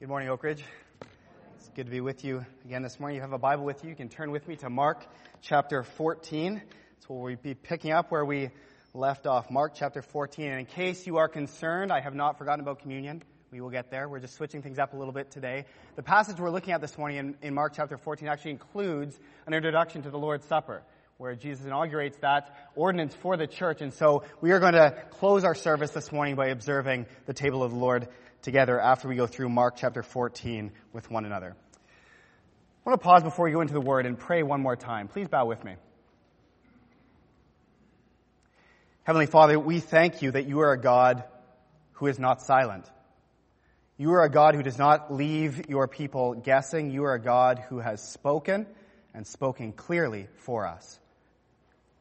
Good morning, Oak Ridge. It's good to be with you again this morning. You have a Bible with you. You can turn with me to Mark chapter 14. That's where we'll be picking up where we left off. Mark chapter 14. And in case you are concerned, I have not forgotten about communion. We will get there. We're just switching things up a little bit today. The passage we're looking at this morning in, in Mark chapter 14 actually includes an introduction to the Lord's Supper where Jesus inaugurates that ordinance for the church. And so we are going to close our service this morning by observing the table of the Lord together after we go through Mark chapter 14 with one another. I want to pause before we go into the word and pray one more time. Please bow with me. Heavenly Father, we thank you that you are a God who is not silent. You are a God who does not leave your people guessing. You are a God who has spoken and spoken clearly for us.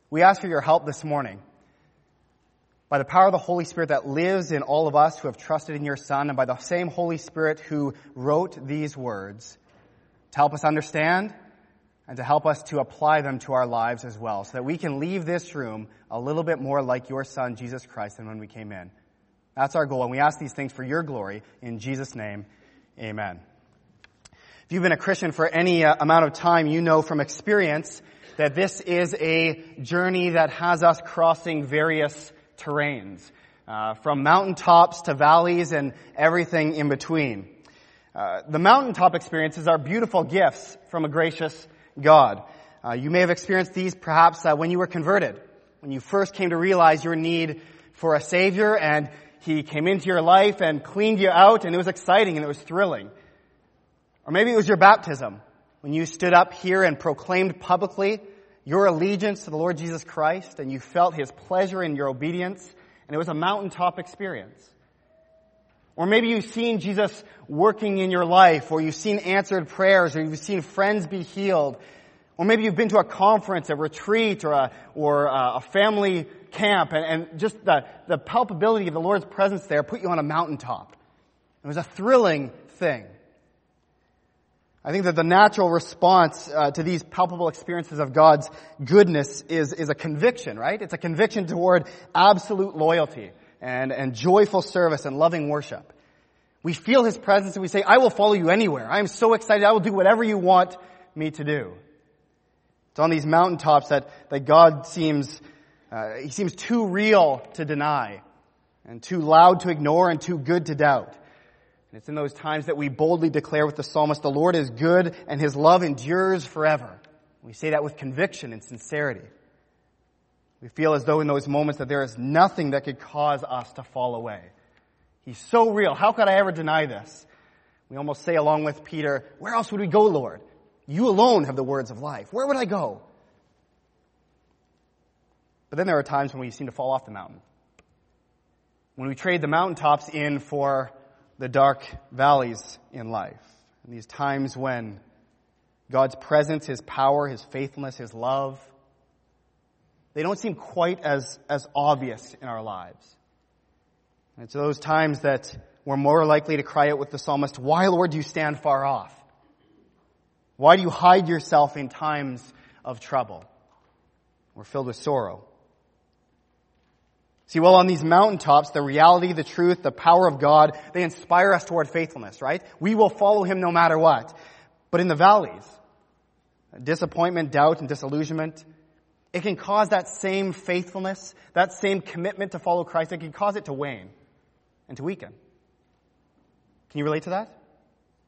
We ask for your help this morning. By the power of the Holy Spirit that lives in all of us who have trusted in your Son, and by the same Holy Spirit who wrote these words, to help us understand and to help us to apply them to our lives as well, so that we can leave this room a little bit more like your Son, Jesus Christ, than when we came in. That's our goal, and we ask these things for your glory. In Jesus' name, amen. If you've been a Christian for any uh, amount of time, you know from experience that this is a journey that has us crossing various terrains, uh, from mountaintops to valleys and everything in between. Uh, the mountaintop experiences are beautiful gifts from a gracious God. Uh, you may have experienced these perhaps uh, when you were converted, when you first came to realize your need for a Savior and He came into your life and cleaned you out and it was exciting and it was thrilling. Or maybe it was your baptism, when you stood up here and proclaimed publicly your allegiance to the Lord Jesus Christ and you felt his pleasure in your obedience and it was a mountaintop experience. Or maybe you've seen Jesus working in your life or you've seen answered prayers or you've seen friends be healed. Or maybe you've been to a conference, a retreat, or a, or a family camp and, and just the, the palpability of the Lord's presence there put you on a mountaintop. It was a thrilling thing. I think that the natural response uh, to these palpable experiences of God's goodness is, is a conviction, right? It's a conviction toward absolute loyalty and, and joyful service and loving worship. We feel His presence and we say, I will follow you anywhere. I am so excited. I will do whatever you want me to do. It's on these mountaintops that, that God seems, uh, He seems too real to deny and too loud to ignore and too good to doubt. And it's in those times that we boldly declare with the psalmist, the Lord is good and his love endures forever. We say that with conviction and sincerity. We feel as though in those moments that there is nothing that could cause us to fall away. He's so real. How could I ever deny this? We almost say along with Peter, where else would we go, Lord? You alone have the words of life. Where would I go? But then there are times when we seem to fall off the mountain. When we trade the mountaintops in for the dark valleys in life. And these times when God's presence, His power, His faithfulness, His love, they don't seem quite as, as obvious in our lives. And it's those times that we're more likely to cry out with the psalmist, why Lord do you stand far off? Why do you hide yourself in times of trouble? We're filled with sorrow. See, well, on these mountaintops, the reality, the truth, the power of God, they inspire us toward faithfulness, right? We will follow Him no matter what. But in the valleys, disappointment, doubt, and disillusionment, it can cause that same faithfulness, that same commitment to follow Christ, it can cause it to wane and to weaken. Can you relate to that?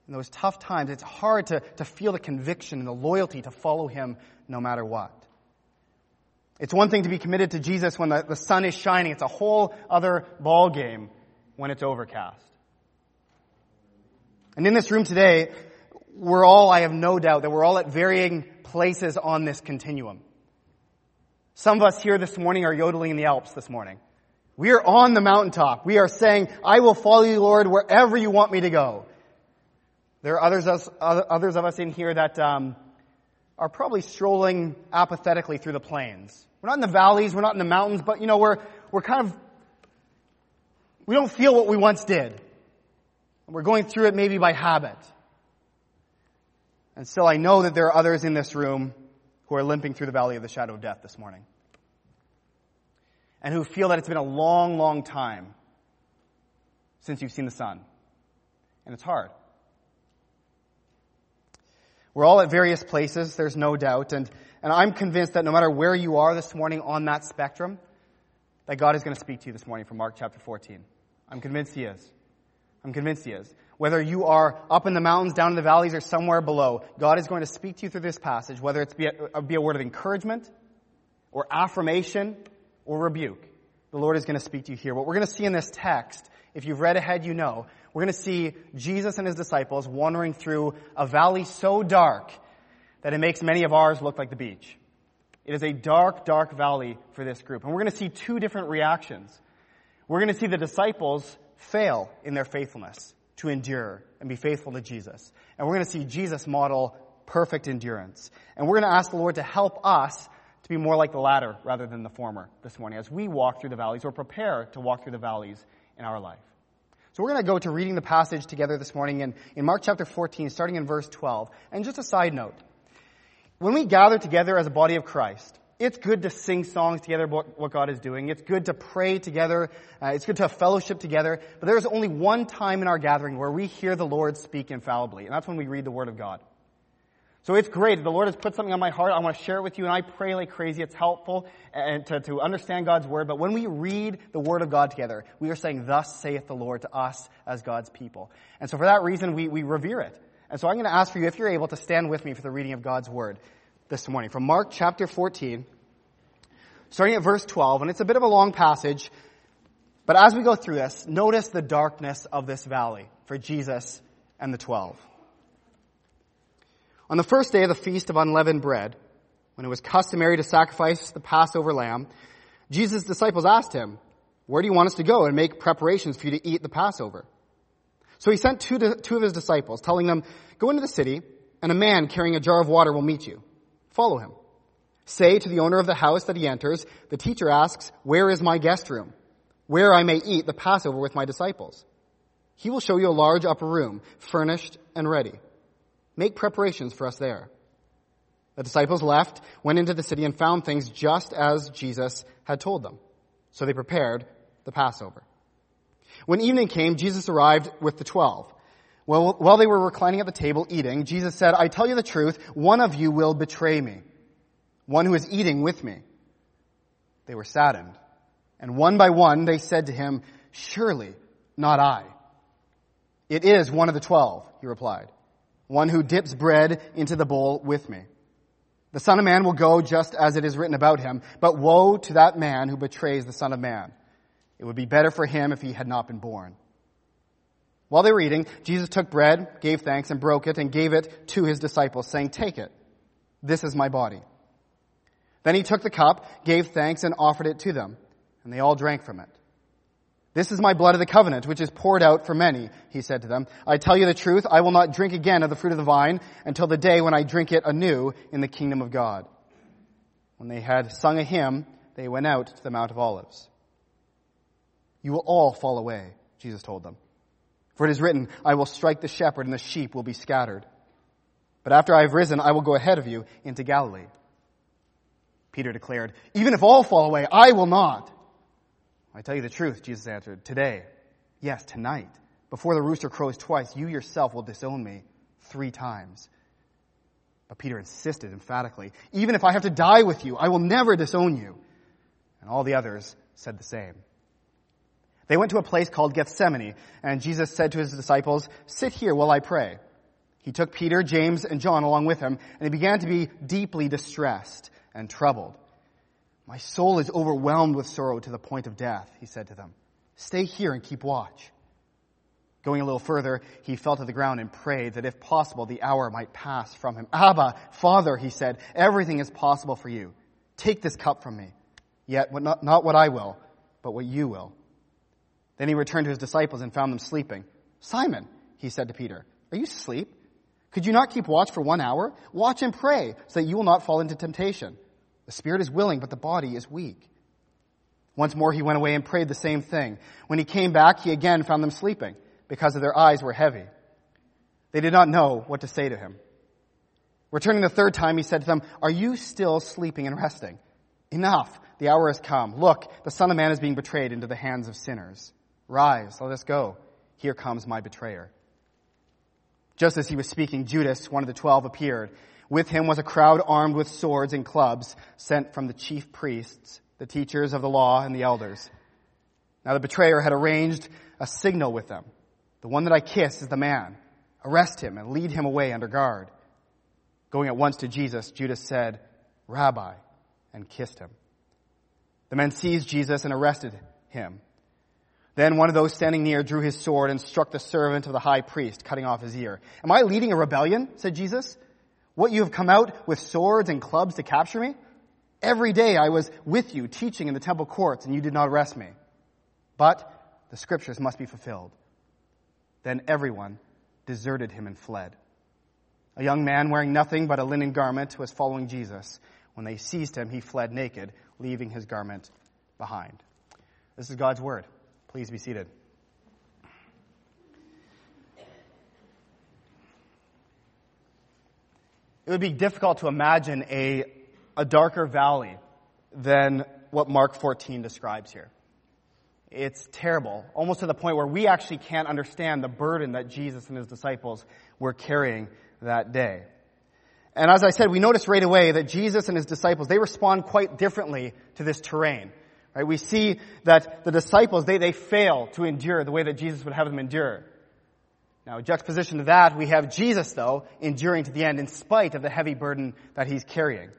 In those tough times, it's hard to, to feel the conviction and the loyalty to follow Him no matter what. It's one thing to be committed to Jesus when the, the sun is shining. It's a whole other ball game when it's overcast. And in this room today, we're all, I have no doubt, that we're all at varying places on this continuum. Some of us here this morning are yodeling in the Alps this morning. We are on the mountaintop. We are saying, I will follow you, Lord, wherever you want me to go. There are others, others of us in here that um, are probably strolling apathetically through the plains. We're not in the valleys, we're not in the mountains, but you know, we're, we're kind of, we don't feel what we once did. We're going through it maybe by habit. And still I know that there are others in this room who are limping through the valley of the shadow of death this morning. And who feel that it's been a long, long time since you've seen the sun. And it's hard. We're all at various places, there's no doubt, and, and I'm convinced that no matter where you are this morning on that spectrum, that God is going to speak to you this morning from Mark chapter 14. I'm convinced He is. I'm convinced He is. Whether you are up in the mountains, down in the valleys, or somewhere below, God is going to speak to you through this passage, whether it's be a, uh, be a word of encouragement, or affirmation, or rebuke. The Lord is going to speak to you here. What we're going to see in this text, if you've read ahead, you know, we're going to see Jesus and his disciples wandering through a valley so dark that it makes many of ours look like the beach. It is a dark, dark valley for this group. And we're going to see two different reactions. We're going to see the disciples fail in their faithfulness to endure and be faithful to Jesus. And we're going to see Jesus model perfect endurance. And we're going to ask the Lord to help us to be more like the latter rather than the former this morning as we walk through the valleys or prepare to walk through the valleys in our life. So we're going to go to reading the passage together this morning in, in Mark chapter 14, starting in verse 12. And just a side note. When we gather together as a body of Christ, it's good to sing songs together about what God is doing. It's good to pray together. Uh, it's good to have fellowship together. But there is only one time in our gathering where we hear the Lord speak infallibly, and that's when we read the Word of God. So it's great. The Lord has put something on my heart. I want to share it with you, and I pray like crazy. It's helpful and to, to understand God's Word. But when we read the Word of God together, we are saying, Thus saith the Lord to us as God's people. And so for that reason, we, we revere it. And so I'm going to ask for you, if you're able, to stand with me for the reading of God's Word this morning from Mark chapter 14, starting at verse 12. And it's a bit of a long passage, but as we go through this, notice the darkness of this valley for Jesus and the twelve. On the first day of the feast of unleavened bread, when it was customary to sacrifice the Passover lamb, Jesus' disciples asked him, Where do you want us to go and make preparations for you to eat the Passover? So he sent two, two of his disciples, telling them, Go into the city, and a man carrying a jar of water will meet you. Follow him. Say to the owner of the house that he enters, The teacher asks, Where is my guest room? Where I may eat the Passover with my disciples. He will show you a large upper room, furnished and ready. Make preparations for us there. The disciples left, went into the city, and found things just as Jesus had told them. So they prepared the Passover. When evening came, Jesus arrived with the twelve. Well, while they were reclining at the table eating, Jesus said, I tell you the truth, one of you will betray me, one who is eating with me. They were saddened. And one by one they said to him, Surely not I. It is one of the twelve, he replied one who dips bread into the bowl with me. The Son of Man will go just as it is written about him, but woe to that man who betrays the Son of Man. It would be better for him if he had not been born. While they were eating, Jesus took bread, gave thanks, and broke it, and gave it to his disciples, saying, Take it. This is my body. Then he took the cup, gave thanks, and offered it to them, and they all drank from it. This is my blood of the covenant, which is poured out for many, he said to them. I tell you the truth, I will not drink again of the fruit of the vine until the day when I drink it anew in the kingdom of God. When they had sung a hymn, they went out to the Mount of Olives. You will all fall away, Jesus told them. For it is written, I will strike the shepherd and the sheep will be scattered. But after I have risen, I will go ahead of you into Galilee. Peter declared, even if all fall away, I will not. I tell you the truth, Jesus answered, today, yes, tonight, before the rooster crows twice, you yourself will disown me three times. But Peter insisted emphatically, even if I have to die with you, I will never disown you. And all the others said the same. They went to a place called Gethsemane, and Jesus said to his disciples, sit here while I pray. He took Peter, James, and John along with him, and he began to be deeply distressed and troubled. My soul is overwhelmed with sorrow to the point of death, he said to them. Stay here and keep watch. Going a little further, he fell to the ground and prayed that if possible, the hour might pass from him. Abba, Father, he said, everything is possible for you. Take this cup from me. Yet not, not what I will, but what you will. Then he returned to his disciples and found them sleeping. Simon, he said to Peter, are you asleep? Could you not keep watch for one hour? Watch and pray so that you will not fall into temptation. The spirit is willing, but the body is weak. Once more he went away and prayed the same thing. When he came back, he again found them sleeping because of their eyes were heavy. They did not know what to say to him. Returning the third time, he said to them, Are you still sleeping and resting? Enough. The hour has come. Look, the Son of Man is being betrayed into the hands of sinners. Rise, let us go. Here comes my betrayer. Just as he was speaking, Judas, one of the twelve, appeared. With him was a crowd armed with swords and clubs sent from the chief priests, the teachers of the law, and the elders. Now the betrayer had arranged a signal with them. The one that I kiss is the man. Arrest him and lead him away under guard. Going at once to Jesus, Judas said, Rabbi, and kissed him. The men seized Jesus and arrested him. Then one of those standing near drew his sword and struck the servant of the high priest, cutting off his ear. Am I leading a rebellion? said Jesus. What you have come out with swords and clubs to capture me? Every day I was with you teaching in the temple courts and you did not arrest me. But the scriptures must be fulfilled. Then everyone deserted him and fled. A young man wearing nothing but a linen garment was following Jesus. When they seized him, he fled naked, leaving his garment behind. This is God's word. Please be seated. It would be difficult to imagine a, a darker valley than what Mark 14 describes here. It's terrible, almost to the point where we actually can't understand the burden that Jesus and his disciples were carrying that day. And as I said, we notice right away that Jesus and his disciples, they respond quite differently to this terrain. Right? We see that the disciples, they, they fail to endure the way that Jesus would have them endure. Now, in juxtaposition to that, we have Jesus, though, enduring to the end in spite of the heavy burden that he's carrying.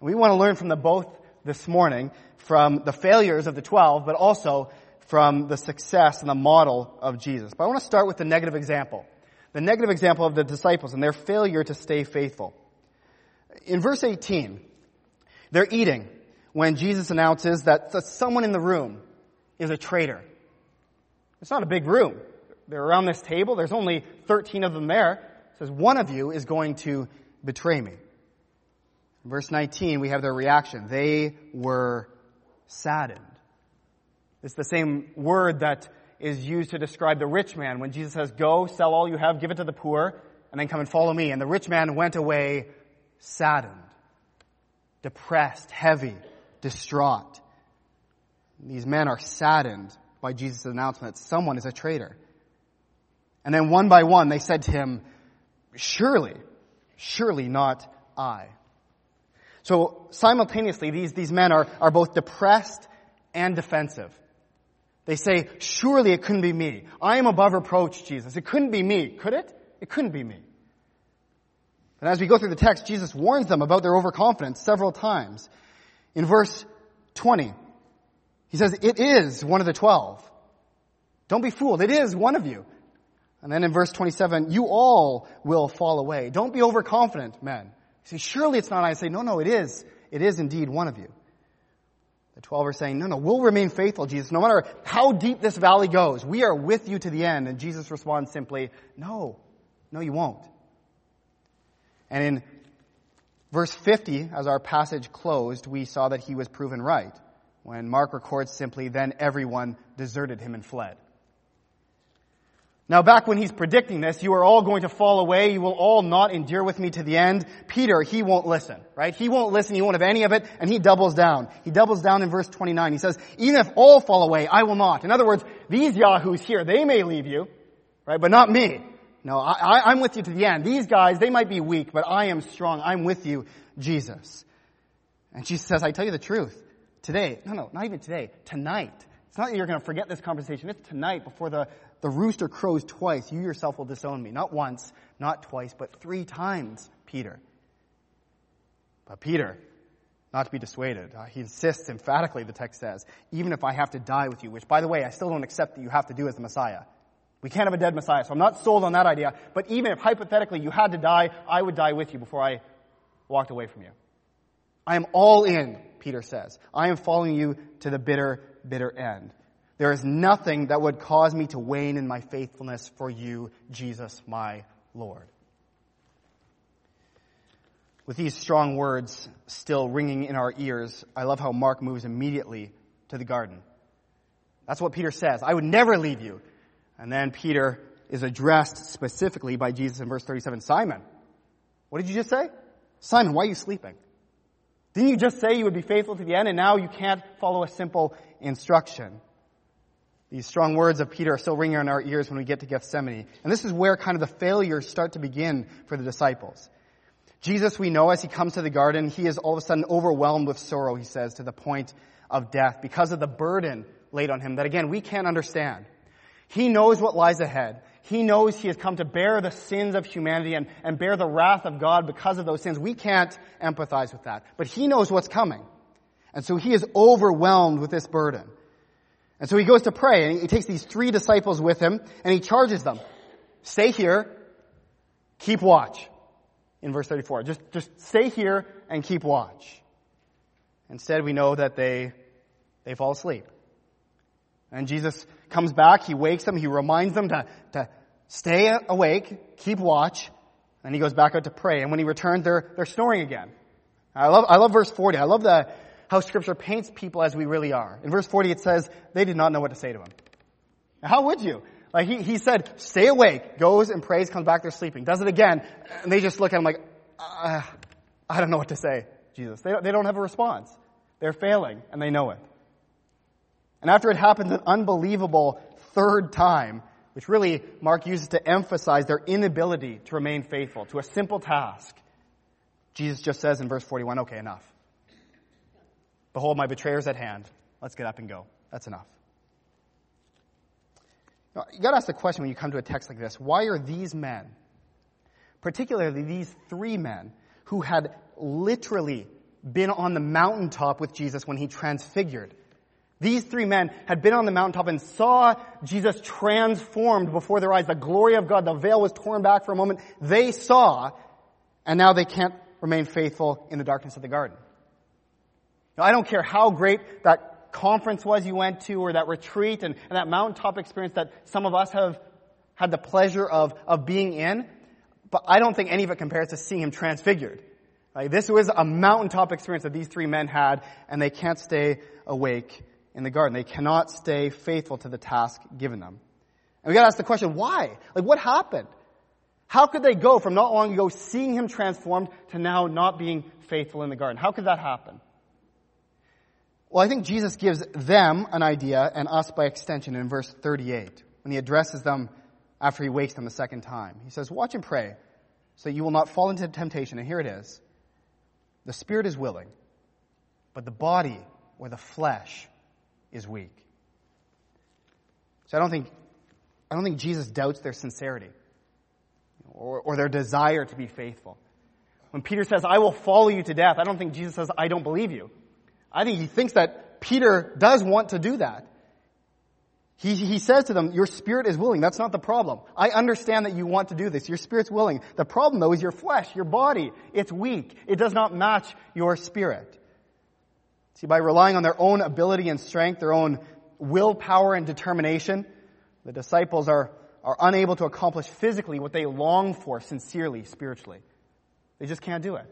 we want to learn from them both this morning, from the failures of the twelve, but also from the success and the model of Jesus. But I want to start with the negative example. The negative example of the disciples and their failure to stay faithful. In verse 18, they're eating when Jesus announces that someone in the room is a traitor. It's not a big room. They're around this table. There's only 13 of them there. It says, one of you is going to betray me. Verse 19, we have their reaction. They were saddened. It's the same word that is used to describe the rich man when Jesus says, go, sell all you have, give it to the poor, and then come and follow me. And the rich man went away saddened, depressed, heavy, distraught. These men are saddened by Jesus' announcement that someone is a traitor. And then one by one they said to him, surely, surely not I. So simultaneously these, these men are, are both depressed and defensive. They say, surely it couldn't be me. I am above reproach, Jesus. It couldn't be me. Could it? It couldn't be me. And as we go through the text, Jesus warns them about their overconfidence several times. In verse 20, he says, it is one of the twelve. Don't be fooled. It is one of you. And then in verse 27, you all will fall away. Don't be overconfident, men. You say, surely it's not I. I say, no, no, it is. It is indeed one of you. The twelve are saying, no, no, we'll remain faithful, Jesus. No matter how deep this valley goes, we are with you to the end. And Jesus responds simply, no, no, you won't. And in verse 50, as our passage closed, we saw that he was proven right. When Mark records simply, then everyone deserted him and fled. Now back when he's predicting this, you are all going to fall away. You will all not endure with me to the end. Peter, he won't listen, right? He won't listen. He won't have any of it. And he doubles down. He doubles down in verse 29. He says, even if all fall away, I will not. In other words, these yahoos here, they may leave you, right? But not me. No, I, am with you to the end. These guys, they might be weak, but I am strong. I'm with you, Jesus. And she says, I tell you the truth. Today, no, no, not even today, tonight. It's not that you're going to forget this conversation. It's tonight before the, the rooster crows twice. You yourself will disown me. Not once, not twice, but three times, Peter. But Peter, not to be dissuaded, uh, he insists emphatically, the text says, even if I have to die with you, which by the way, I still don't accept that you have to do as the Messiah. We can't have a dead Messiah, so I'm not sold on that idea. But even if hypothetically you had to die, I would die with you before I walked away from you. I am all in, Peter says. I am following you to the bitter, bitter end. There is nothing that would cause me to wane in my faithfulness for you, Jesus, my Lord. With these strong words still ringing in our ears, I love how Mark moves immediately to the garden. That's what Peter says. I would never leave you. And then Peter is addressed specifically by Jesus in verse 37. Simon, what did you just say? Simon, why are you sleeping? Didn't you just say you would be faithful to the end and now you can't follow a simple instruction? These strong words of Peter are still ringing in our ears when we get to Gethsemane. And this is where kind of the failures start to begin for the disciples. Jesus, we know as he comes to the garden, he is all of a sudden overwhelmed with sorrow, he says, to the point of death because of the burden laid on him that again, we can't understand. He knows what lies ahead. He knows he has come to bear the sins of humanity and, and bear the wrath of God because of those sins. We can't empathize with that. But he knows what's coming. And so he is overwhelmed with this burden. And so he goes to pray and he takes these three disciples with him and he charges them. Stay here, keep watch. In verse 34. Just, just stay here and keep watch. Instead, we know that they, they fall asleep. And Jesus comes back, he wakes them, he reminds them to, to stay awake, keep watch, and he goes back out to pray. And when he returns, they're, they're snoring again. I love, I love verse 40. I love the, how scripture paints people as we really are. In verse 40 it says, they did not know what to say to him. Now, how would you? Like he, he said, stay awake, goes and prays, comes back, they're sleeping. Does it again, and they just look at him like, uh, I don't know what to say, Jesus. They they don't have a response. They're failing, and they know it. And after it happens an unbelievable third time, which really Mark uses to emphasize their inability to remain faithful to a simple task, Jesus just says in verse 41, okay, enough. Behold, my betrayer's at hand. Let's get up and go. That's enough. Now, you gotta ask the question when you come to a text like this, why are these men, particularly these three men, who had literally been on the mountaintop with Jesus when he transfigured, these three men had been on the mountaintop and saw Jesus transformed before their eyes. The glory of God, the veil was torn back for a moment. They saw, and now they can't remain faithful in the darkness of the garden. Now, I don't care how great that conference was you went to or that retreat and, and that mountaintop experience that some of us have had the pleasure of, of being in, but I don't think any of it compares to seeing him transfigured. This was a mountaintop experience that these three men had, and they can't stay awake in the garden. They cannot stay faithful to the task given them. And we gotta ask the question, why? Like, what happened? How could they go from not long ago seeing him transformed to now not being faithful in the garden? How could that happen? Well, I think Jesus gives them an idea and us by extension in verse 38 when he addresses them after he wakes them the second time. He says, watch and pray so you will not fall into temptation. And here it is. The spirit is willing, but the body or the flesh is weak. So I don't think, I don't think Jesus doubts their sincerity or, or their desire to be faithful. When Peter says, I will follow you to death, I don't think Jesus says, I don't believe you. I think he thinks that Peter does want to do that. He, he says to them, your spirit is willing. That's not the problem. I understand that you want to do this. Your spirit's willing. The problem though is your flesh, your body. It's weak. It does not match your spirit. See, by relying on their own ability and strength, their own willpower and determination, the disciples are, are unable to accomplish physically what they long for sincerely, spiritually. They just can't do it.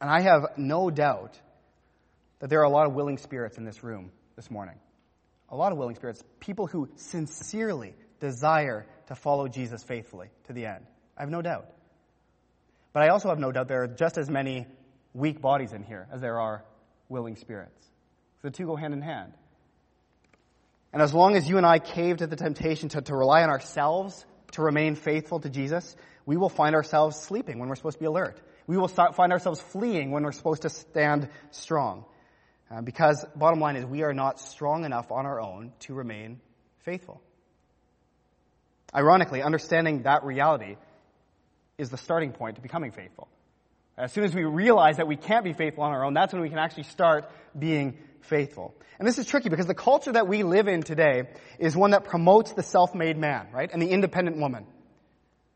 And I have no doubt that there are a lot of willing spirits in this room this morning. A lot of willing spirits. People who sincerely desire to follow Jesus faithfully to the end. I have no doubt. But I also have no doubt there are just as many weak bodies in here as there are willing spirits. The two go hand in hand. And as long as you and I cave to the temptation to, to rely on ourselves to remain faithful to Jesus, we will find ourselves sleeping when we're supposed to be alert we will find ourselves fleeing when we're supposed to stand strong. Uh, because bottom line is we are not strong enough on our own to remain faithful. Ironically, understanding that reality is the starting point to becoming faithful. As soon as we realize that we can't be faithful on our own, that's when we can actually start being faithful. And this is tricky because the culture that we live in today is one that promotes the self-made man, right? And the independent woman.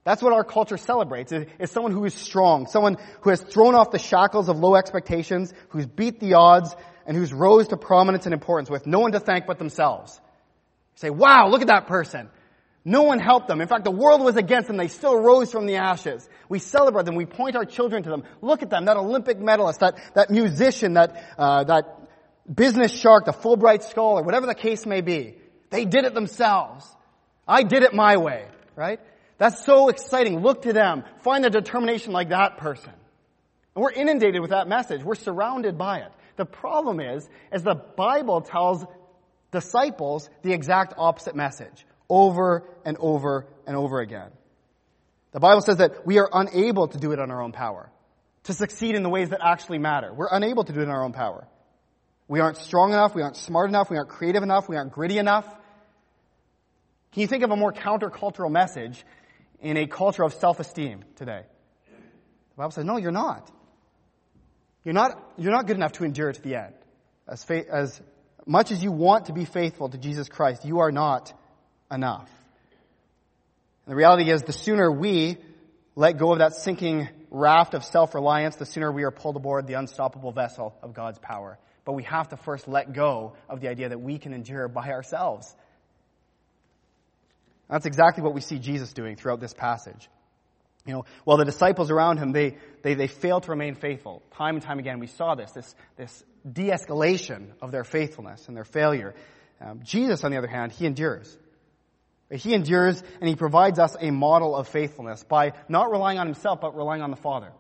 That's what our culture celebrates, is, someone who is strong, someone who has thrown off the shackles of low expectations, who's beat the odds, and who's rose to prominence and importance with no one to thank but themselves. Say, wow, look at that person. No one helped them. In fact, the world was against them. They still rose from the ashes. We celebrate them. We point our children to them. Look at them. That Olympic medalist, that, that musician, that, uh, that business shark, the Fulbright scholar, whatever the case may be. They did it themselves. I did it my way, right? That's so exciting. Look to them. Find a determination like that person. And we're inundated with that message. We're surrounded by it. The problem is, as the Bible tells disciples the exact opposite message over and over and over again. The Bible says that we are unable to do it on our own power, to succeed in the ways that actually matter. We're unable to do it in our own power. We aren't strong enough, we aren't smart enough, we aren't creative enough, we aren't gritty enough. Can you think of a more countercultural message in a culture of self-esteem today? The Bible says, no, you're not. You're not, you're not good enough to endure to the end. As, as much as you want to be faithful to Jesus Christ, you are not enough. And the reality is, the sooner we let go of that sinking raft of self-reliance, the sooner we are pulled aboard the unstoppable vessel of God's power. But we have to first let go of the idea that we can endure by ourselves. That's exactly what we see Jesus doing throughout this passage. You know, while the disciples around him, they, they, they fail to remain faithful. Time and time again, we saw this, this, this de-escalation of their faithfulness and their failure. Um, Jesus, on the other hand, he endures. He endures and he provides us a model of faithfulness by not relying on himself, but relying on the Father.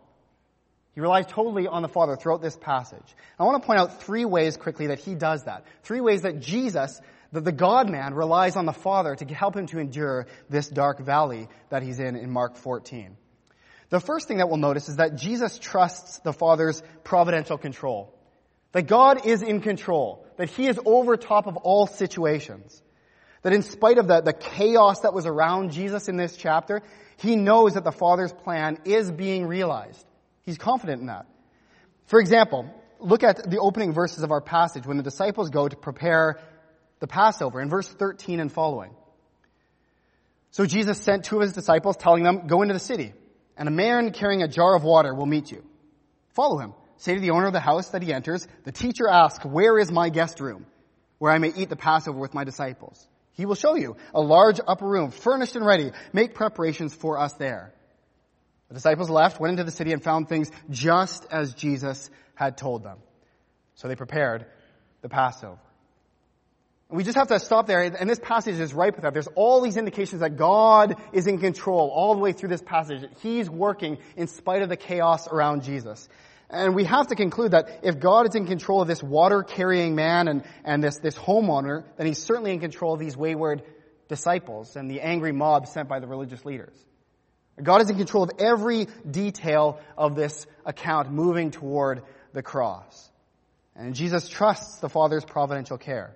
He relies totally on the Father throughout this passage. I want to point out three ways quickly that he does that. Three ways that Jesus, that the God man, relies on the Father to help him to endure this dark valley that he's in in Mark 14. The first thing that we'll notice is that Jesus trusts the Father's providential control. That God is in control. That He is over top of all situations. That in spite of the, the chaos that was around Jesus in this chapter, He knows that the Father's plan is being realized. He's confident in that. For example, look at the opening verses of our passage when the disciples go to prepare the Passover in verse 13 and following. So Jesus sent two of his disciples telling them, go into the city and a man carrying a jar of water will meet you. Follow him. Say to the owner of the house that he enters, the teacher asks, where is my guest room where I may eat the Passover with my disciples? He will show you a large upper room, furnished and ready. Make preparations for us there. The disciples left, went into the city, and found things just as Jesus had told them. So they prepared the Passover. We just have to stop there, and this passage is ripe with that. There's all these indications that God is in control all the way through this passage. He's working in spite of the chaos around Jesus. And we have to conclude that if God is in control of this water-carrying man and, and this, this homeowner, then he's certainly in control of these wayward disciples and the angry mob sent by the religious leaders. God is in control of every detail of this account moving toward the cross. And Jesus trusts the Father's providential care.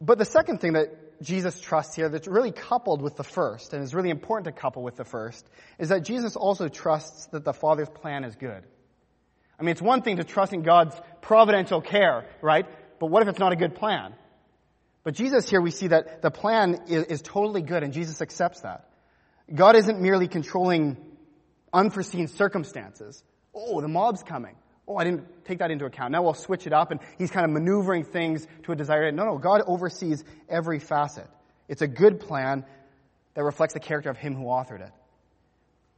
But the second thing that Jesus trusts here that's really coupled with the first, and is really important to couple with the first, is that Jesus also trusts that the Father's plan is good. I mean, it's one thing to trust in God's providential care, right? But what if it's not a good plan? But Jesus here, we see that the plan is, is totally good, and Jesus accepts that. God isn't merely controlling unforeseen circumstances. Oh, the mob's coming oh, I didn't take that into account. Now we'll switch it up and he's kind of maneuvering things to a desired end. No, no, God oversees every facet. It's a good plan that reflects the character of him who authored it.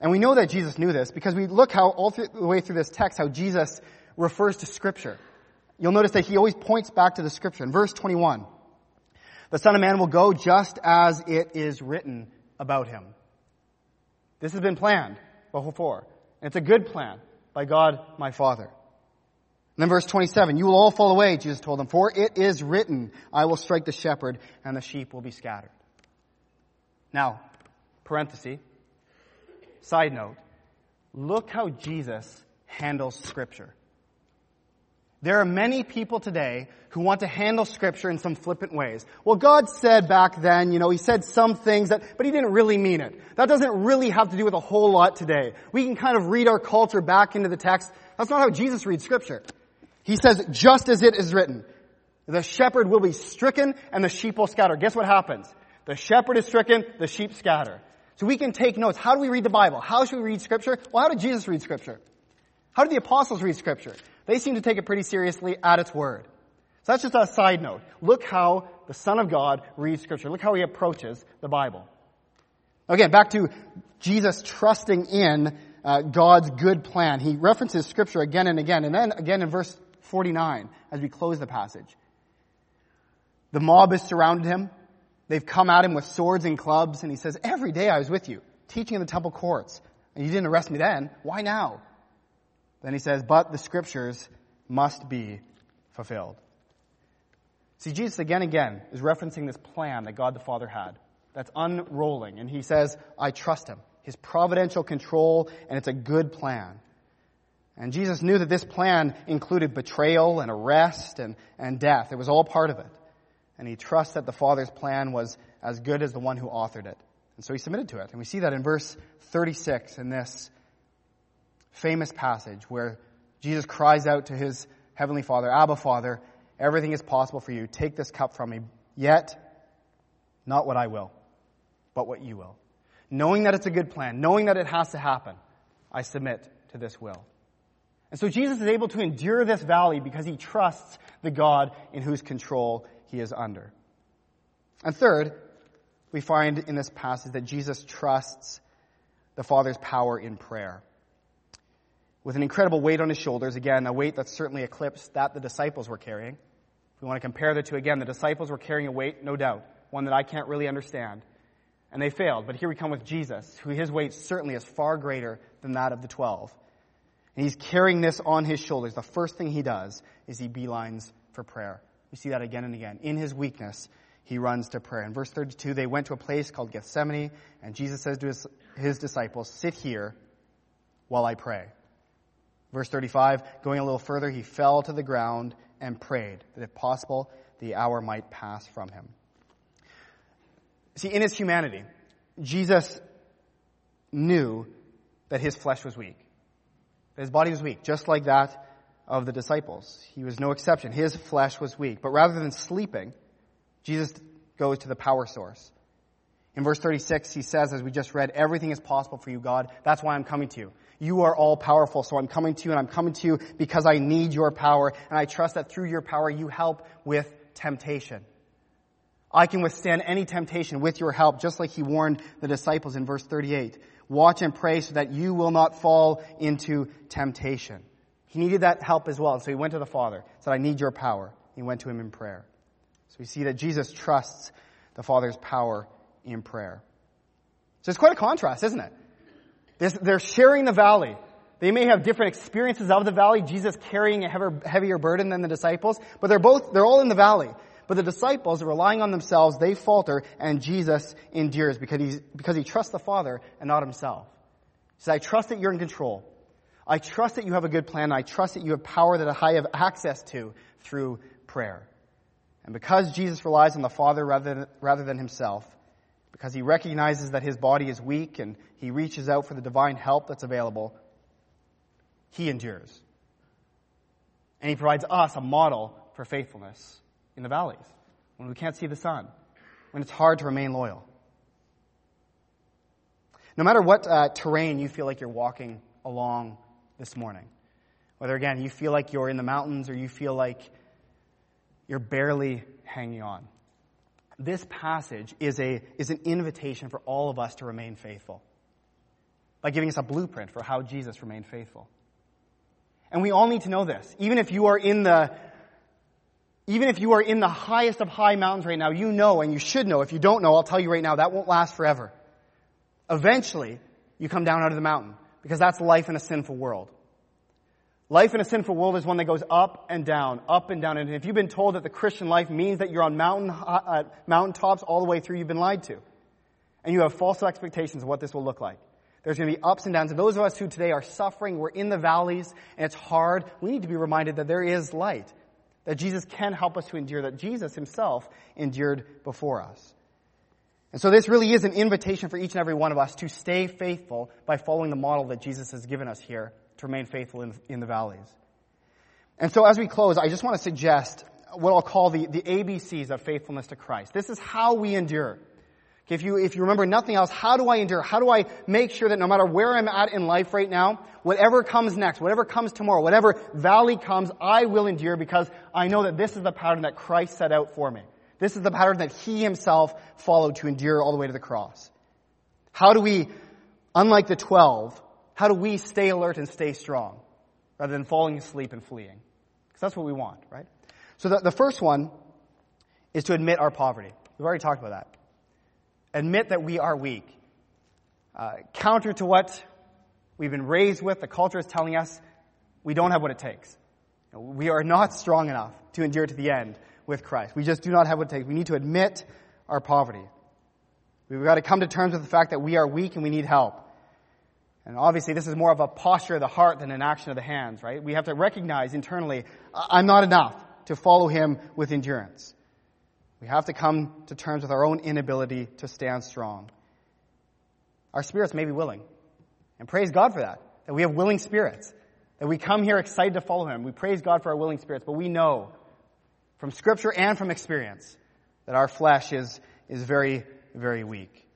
And we know that Jesus knew this because we look how all through, the way through this text how Jesus refers to scripture. You'll notice that he always points back to the scripture. In verse 21, the Son of Man will go just as it is written about him. This has been planned before. And it's a good plan by God my Father. Then verse 27, you will all fall away, Jesus told them, for it is written, I will strike the shepherd and the sheep will be scattered. Now, parenthesis, side note, look how Jesus handles scripture. There are many people today who want to handle scripture in some flippant ways. Well, God said back then, you know, He said some things that, but He didn't really mean it. That doesn't really have to do with a whole lot today. We can kind of read our culture back into the text. That's not how Jesus reads scripture. He says, just as it is written, the shepherd will be stricken and the sheep will scatter. Guess what happens? The shepherd is stricken, the sheep scatter. So we can take notes. How do we read the Bible? How should we read scripture? Well, how did Jesus read scripture? How did the apostles read scripture? They seem to take it pretty seriously at its word. So that's just a side note. Look how the Son of God reads scripture. Look how he approaches the Bible. Again, back to Jesus trusting in uh, God's good plan. He references scripture again and again, and then again in verse 49 as we close the passage. The mob has surrounded him. They've come at him with swords and clubs, and he says, Every day I was with you, teaching in the temple courts, and you didn't arrest me then. Why now? Then he says, but the scriptures must be fulfilled. See, Jesus again and again is referencing this plan that God the Father had that's unrolling. And he says, I trust him. His providential control, and it's a good plan. And Jesus knew that this plan included betrayal and arrest and, and death. It was all part of it. And he trusts that the Father's plan was as good as the one who authored it. And so he submitted to it. And we see that in verse 36 in this famous passage where Jesus cries out to his heavenly Father, Abba Father, everything is possible for you. Take this cup from me. Yet, not what I will, but what you will. Knowing that it's a good plan, knowing that it has to happen, I submit to this will. And so Jesus is able to endure this valley because he trusts the God in whose control he is under. And third, we find in this passage that Jesus trusts the Father's power in prayer. With an incredible weight on his shoulders, again, a weight that certainly eclipsed that the disciples were carrying. If we want to compare the two again, the disciples were carrying a weight, no doubt, one that I can't really understand. And they failed. But here we come with Jesus, who his weight certainly is far greater than that of the twelve. And he's carrying this on his shoulders. The first thing he does is he beelines for prayer. We see that again and again. In his weakness, he runs to prayer. In verse 32, they went to a place called Gethsemane, and Jesus says to his, his disciples, Sit here while I pray. Verse 35, going a little further, he fell to the ground and prayed that if possible, the hour might pass from him. See, in his humanity, Jesus knew that his flesh was weak. His body was weak, just like that of the disciples. He was no exception. His flesh was weak. But rather than sleeping, Jesus goes to the power source. In verse 36, he says, as we just read, everything is possible for you, God. That's why I'm coming to you. You are all powerful, so I'm coming to you, and I'm coming to you because I need your power, and I trust that through your power you help with temptation. I can withstand any temptation with your help, just like he warned the disciples in verse 38. Watch and pray so that you will not fall into temptation. He needed that help as well, so he went to the Father, said, I need your power. He went to him in prayer. So we see that Jesus trusts the Father's power in prayer. So it's quite a contrast, isn't it? They're sharing the valley. They may have different experiences of the valley, Jesus carrying a heavier burden than the disciples, but they're both, they're all in the valley. But the disciples, are relying on themselves, they falter, and Jesus endures because, he's, because he trusts the Father and not himself. He says, I trust that you're in control. I trust that you have a good plan. I trust that you have power that I have access to through prayer. And because Jesus relies on the Father rather than, rather than himself, because he recognizes that his body is weak and he reaches out for the divine help that's available, he endures. And he provides us a model for faithfulness in the valleys, when we can't see the sun, when it's hard to remain loyal. No matter what uh, terrain you feel like you're walking along this morning, whether again you feel like you're in the mountains or you feel like you're barely hanging on. This passage is, a, is an invitation for all of us to remain faithful by giving us a blueprint for how Jesus remained faithful. And we all need to know this. Even if you are in the even if you are in the highest of high mountains right now, you know and you should know. If you don't know, I'll tell you right now, that won't last forever. Eventually, you come down out of the mountain because that's life in a sinful world. Life in a sinful world is one that goes up and down, up and down. And if you've been told that the Christian life means that you're on mountain, uh, mountaintops all the way through, you've been lied to. And you have false expectations of what this will look like. There's going to be ups and downs. And those of us who today are suffering, we're in the valleys, and it's hard, we need to be reminded that there is light. That Jesus can help us to endure, that Jesus himself endured before us. And so this really is an invitation for each and every one of us to stay faithful by following the model that Jesus has given us here to remain faithful in, in the valleys. And so as we close, I just want to suggest what I'll call the, the ABCs of faithfulness to Christ. This is how we endure. If you, if you remember nothing else, how do I endure? How do I make sure that no matter where I'm at in life right now, whatever comes next, whatever comes tomorrow, whatever valley comes, I will endure because I know that this is the pattern that Christ set out for me. This is the pattern that He Himself followed to endure all the way to the cross. How do we, unlike the twelve, how do we stay alert and stay strong rather than falling asleep and fleeing? Because that's what we want, right? So the, the first one is to admit our poverty. We've already talked about that. Admit that we are weak. Uh, counter to what we've been raised with, the culture is telling us we don't have what it takes. We are not strong enough to endure to the end with Christ. We just do not have what it takes. We need to admit our poverty. We've got to come to terms with the fact that we are weak and we need help. And obviously, this is more of a posture of the heart than an action of the hands, right? We have to recognize internally, I'm not enough to follow him with endurance. We have to come to terms with our own inability to stand strong. Our spirits may be willing. And praise God for that, that we have willing spirits, that we come here excited to follow him. We praise God for our willing spirits, but we know from scripture and from experience that our flesh is, is very, very weak.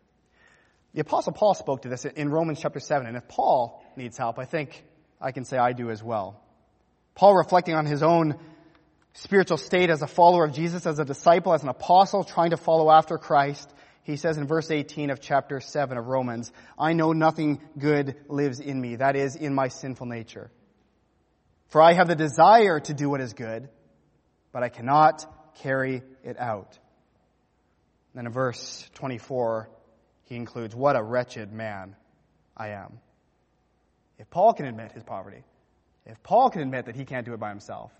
The apostle Paul spoke to this in Romans chapter 7, and if Paul needs help, I think I can say I do as well. Paul reflecting on his own spiritual state as a follower of Jesus, as a disciple, as an apostle trying to follow after Christ, he says in verse 18 of chapter 7 of Romans, I know nothing good lives in me, that is, in my sinful nature. For I have the desire to do what is good, but I cannot carry it out. then in verse 24, he includes, What a wretched man I am. If Paul can admit his poverty, if Paul can admit that he can't do it by himself,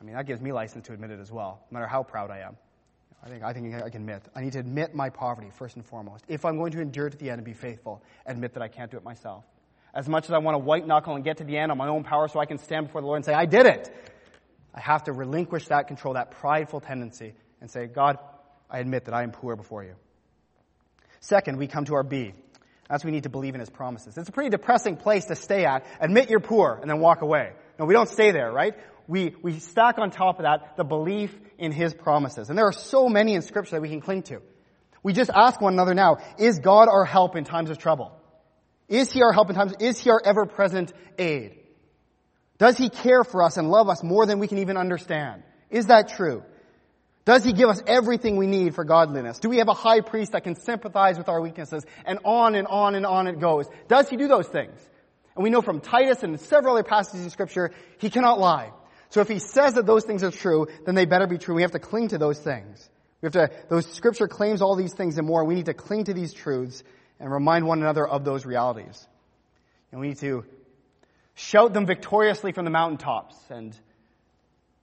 I mean, that gives me license to admit it as well, no matter how proud I am. I think, I think I can admit. I need to admit my poverty, first and foremost. If I'm going to endure to the end and be faithful, admit that I can't do it myself. As much as I want to white knuckle and get to the end on my own power so I can stand before the Lord and say, I did it, I have to relinquish that control, that prideful tendency, and say, God, I admit that I am poor before you. Second, we come to our B. That's we need to believe in his promises. It's a pretty depressing place to stay at. Admit you're poor and then walk away. No, we don't stay there, right? We, we stack on top of that the belief in his promises. And there are so many in scripture that we can cling to. We just ask one another now, is God our help in times of trouble? Is he our help in times, is he our ever present aid? Does he care for us and love us more than we can even understand? Is that true? Does he give us everything we need for godliness? Do we have a high priest that can sympathize with our weaknesses? And on and on and on it goes. Does he do those things? And we know from Titus and several other passages in scripture, he cannot lie. So if he says that those things are true, then they better be true. We have to cling to those things. We have to, those scripture claims all these things and more. We need to cling to these truths and remind one another of those realities. And we need to shout them victoriously from the mountaintops and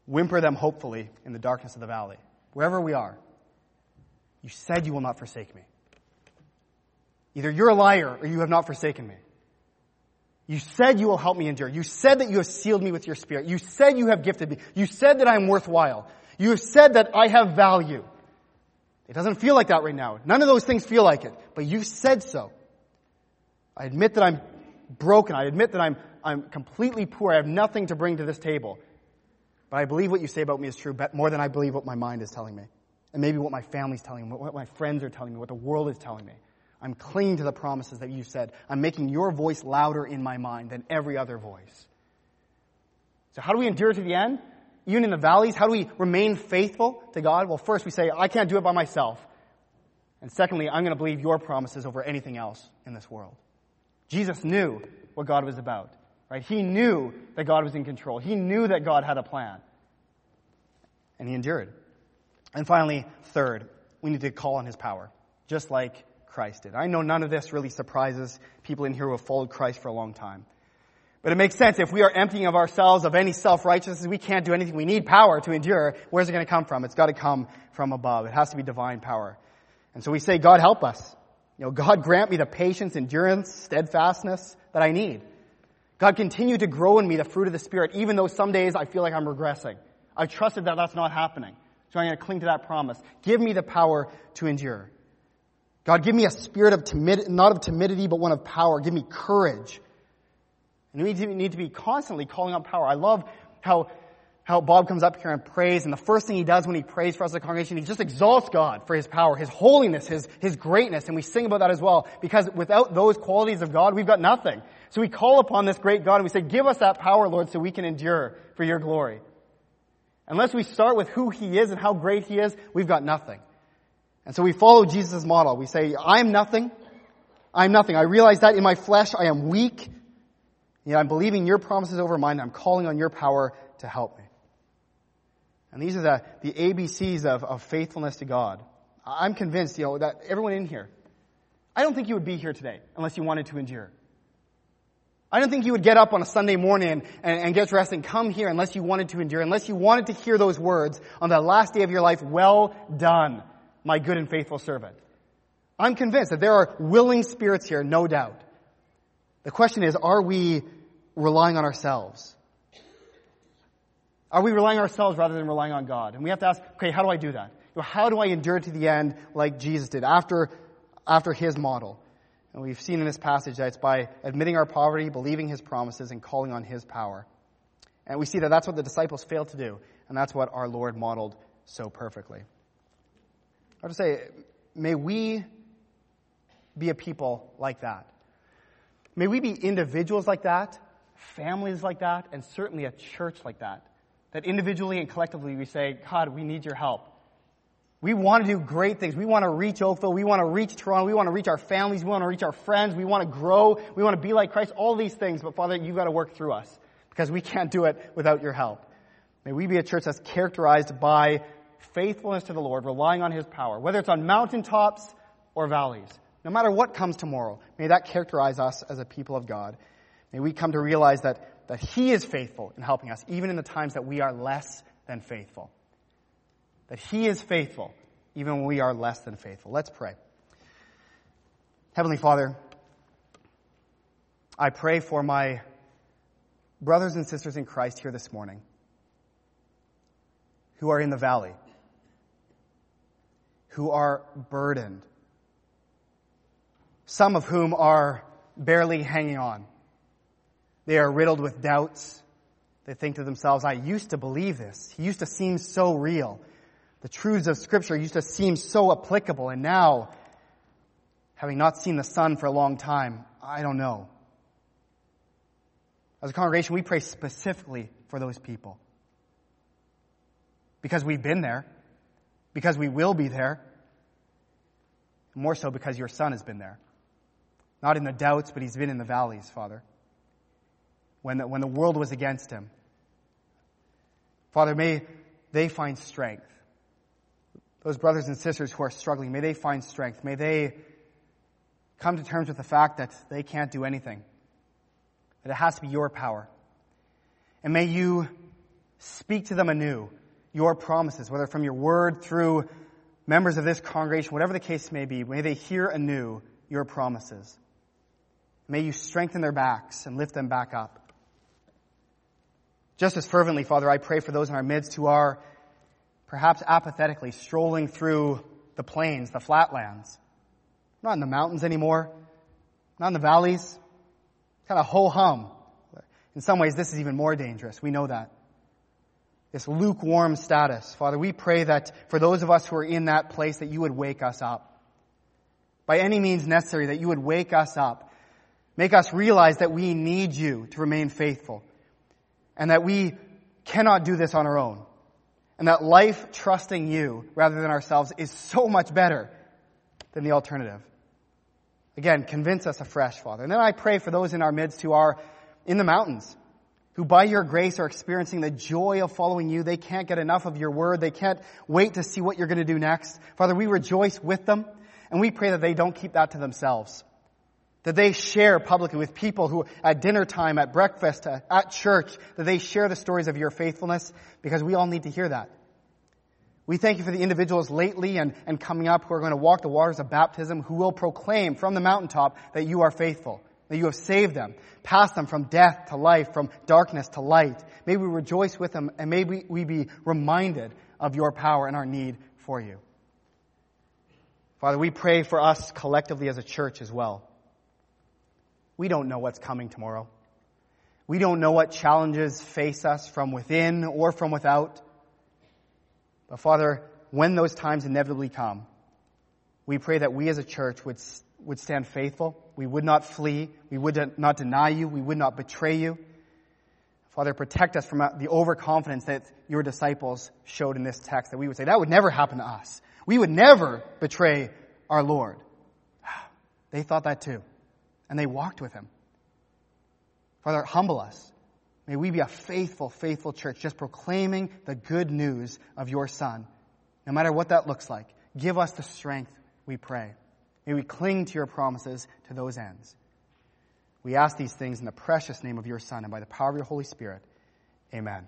whimper them hopefully in the darkness of the valley wherever we are, you said you will not forsake me. Either you're a liar or you have not forsaken me. You said you will help me endure. You said that you have sealed me with your spirit. You said you have gifted me. You said that I am worthwhile. You have said that I have value. It doesn't feel like that right now. None of those things feel like it, but you said so. I admit that I'm broken. I admit that I'm, I'm completely poor. I have nothing to bring to this table. But I believe what you say about me is true more than I believe what my mind is telling me. And maybe what my family's telling me, what my friends are telling me, what the world is telling me. I'm clinging to the promises that you said. I'm making your voice louder in my mind than every other voice. So how do we endure to the end? Even in the valleys, how do we remain faithful to God? Well, first we say, I can't do it by myself. And secondly, I'm going to believe your promises over anything else in this world. Jesus knew what God was about. Right? He knew that God was in control. He knew that God had a plan. And he endured. And finally, third, we need to call on his power, just like Christ did. I know none of this really surprises people in here who have followed Christ for a long time. But it makes sense. If we are emptying of ourselves of any self-righteousness, we can't do anything. We need power to endure. Where's it going to come from? It's got to come from above. It has to be divine power. And so we say, God help us. You know, God grant me the patience, endurance, steadfastness that I need. God, continue to grow in me the fruit of the Spirit, even though some days I feel like I'm regressing. I've trusted that that's not happening. So I'm going to cling to that promise. Give me the power to endure. God, give me a spirit of timid, not of timidity, but one of power. Give me courage. And we need to be constantly calling out power. I love how how Bob comes up here and prays, and the first thing he does when he prays for us as a congregation, he just exalts God for his power, his holiness, his, his greatness, and we sing about that as well, because without those qualities of God, we've got nothing. So we call upon this great God and we say, give us that power, Lord, so we can endure for your glory. Unless we start with who he is and how great he is, we've got nothing. And so we follow Jesus' model. We say, I'm nothing. I'm nothing. I realize that in my flesh I am weak. Yet I'm believing your promises over mine. I'm calling on your power to help me. And these are the, the ABCs of, of faithfulness to God. I'm convinced, you know, that everyone in here, I don't think you would be here today unless you wanted to endure. I don't think you would get up on a Sunday morning and, and, get dressed and come here unless you wanted to endure, unless you wanted to hear those words on the last day of your life, well done, my good and faithful servant. I'm convinced that there are willing spirits here, no doubt. The question is, are we relying on ourselves? Are we relying on ourselves rather than relying on God? And we have to ask, okay, how do I do that? How do I endure to the end like Jesus did after, after his model? And we've seen in this passage that it's by admitting our poverty, believing his promises, and calling on his power. And we see that that's what the disciples failed to do, and that's what our Lord modeled so perfectly. I to say, may we be a people like that. May we be individuals like that, families like that, and certainly a church like that. That individually and collectively we say, God, we need your help. We want to do great things. We want to reach Oakville. We want to reach Toronto. We want to reach our families. We want to reach our friends. We want to grow. We want to be like Christ. All these things. But Father, you've got to work through us because we can't do it without your help. May we be a church that's characterized by faithfulness to the Lord, relying on His power, whether it's on mountaintops or valleys. No matter what comes tomorrow, may that characterize us as a people of God. May we come to realize that, that He is faithful in helping us, even in the times that we are less than faithful that He is faithful, even when we are less than faithful. Let's pray. Heavenly Father, I pray for my brothers and sisters in Christ here this morning who are in the valley, who are burdened, some of whom are barely hanging on. They are riddled with doubts. They think to themselves, I used to believe this. He used to seem so real. The truths of Scripture used to seem so applicable, and now, having not seen the sun for a long time, I don't know. As a congregation, we pray specifically for those people. Because we've been there, because we will be there, more so because your son has been there. Not in the doubts, but he's been in the valleys, Father. When the, when the world was against him. Father, may they find strength those brothers and sisters who are struggling, may they find strength. May they come to terms with the fact that they can't do anything, that it has to be your power. And may you speak to them anew your promises, whether from your word through members of this congregation, whatever the case may be, may they hear anew your promises. May you strengthen their backs and lift them back up. Just as fervently, Father, I pray for those in our midst who are perhaps apathetically strolling through the plains, the flatlands. Not in the mountains anymore, not in the valleys, kind of ho hum. In some ways, this is even more dangerous. We know that. This lukewarm status. Father, we pray that for those of us who are in that place, that you would wake us up. By any means necessary, that you would wake us up. Make us realize that we need you to remain faithful. And that we cannot do this on our own. And that life trusting you rather than ourselves is so much better than the alternative. Again, convince us afresh, Father. And then I pray for those in our midst who are in the mountains, who by your grace are experiencing the joy of following you. They can't get enough of your word. They can't wait to see what you're going to do next. Father, we rejoice with them, and we pray that they don't keep that to themselves that they share publicly with people who at dinner time, at breakfast, uh, at church, that they share the stories of your faithfulness because we all need to hear that. We thank you for the individuals lately and, and coming up who are going to walk the waters of baptism, who will proclaim from the mountaintop that you are faithful, that you have saved them, passed them from death to life, from darkness to light. May we rejoice with them and may we, be reminded of your power and our need for you. Father, we pray for us collectively as a church as well. We don't know what's coming tomorrow. We don't know what challenges face us from within or from without. But Father, when those times inevitably come, we pray that we as a church would, would stand faithful. We would not flee. We would not deny you. We would not betray you. Father, protect us from uh, the overconfidence that your disciples showed in this text, that we would say, that would never happen to us. We would never betray our Lord. They thought that too and they walked with him. Father, humble us. May we be a faithful, faithful church, just proclaiming the good news of your Son, no matter what that looks like. Give us the strength, we pray. May we cling to your promises to those ends. We ask these things in the precious name of your Son and by the power of your Holy Spirit. Amen.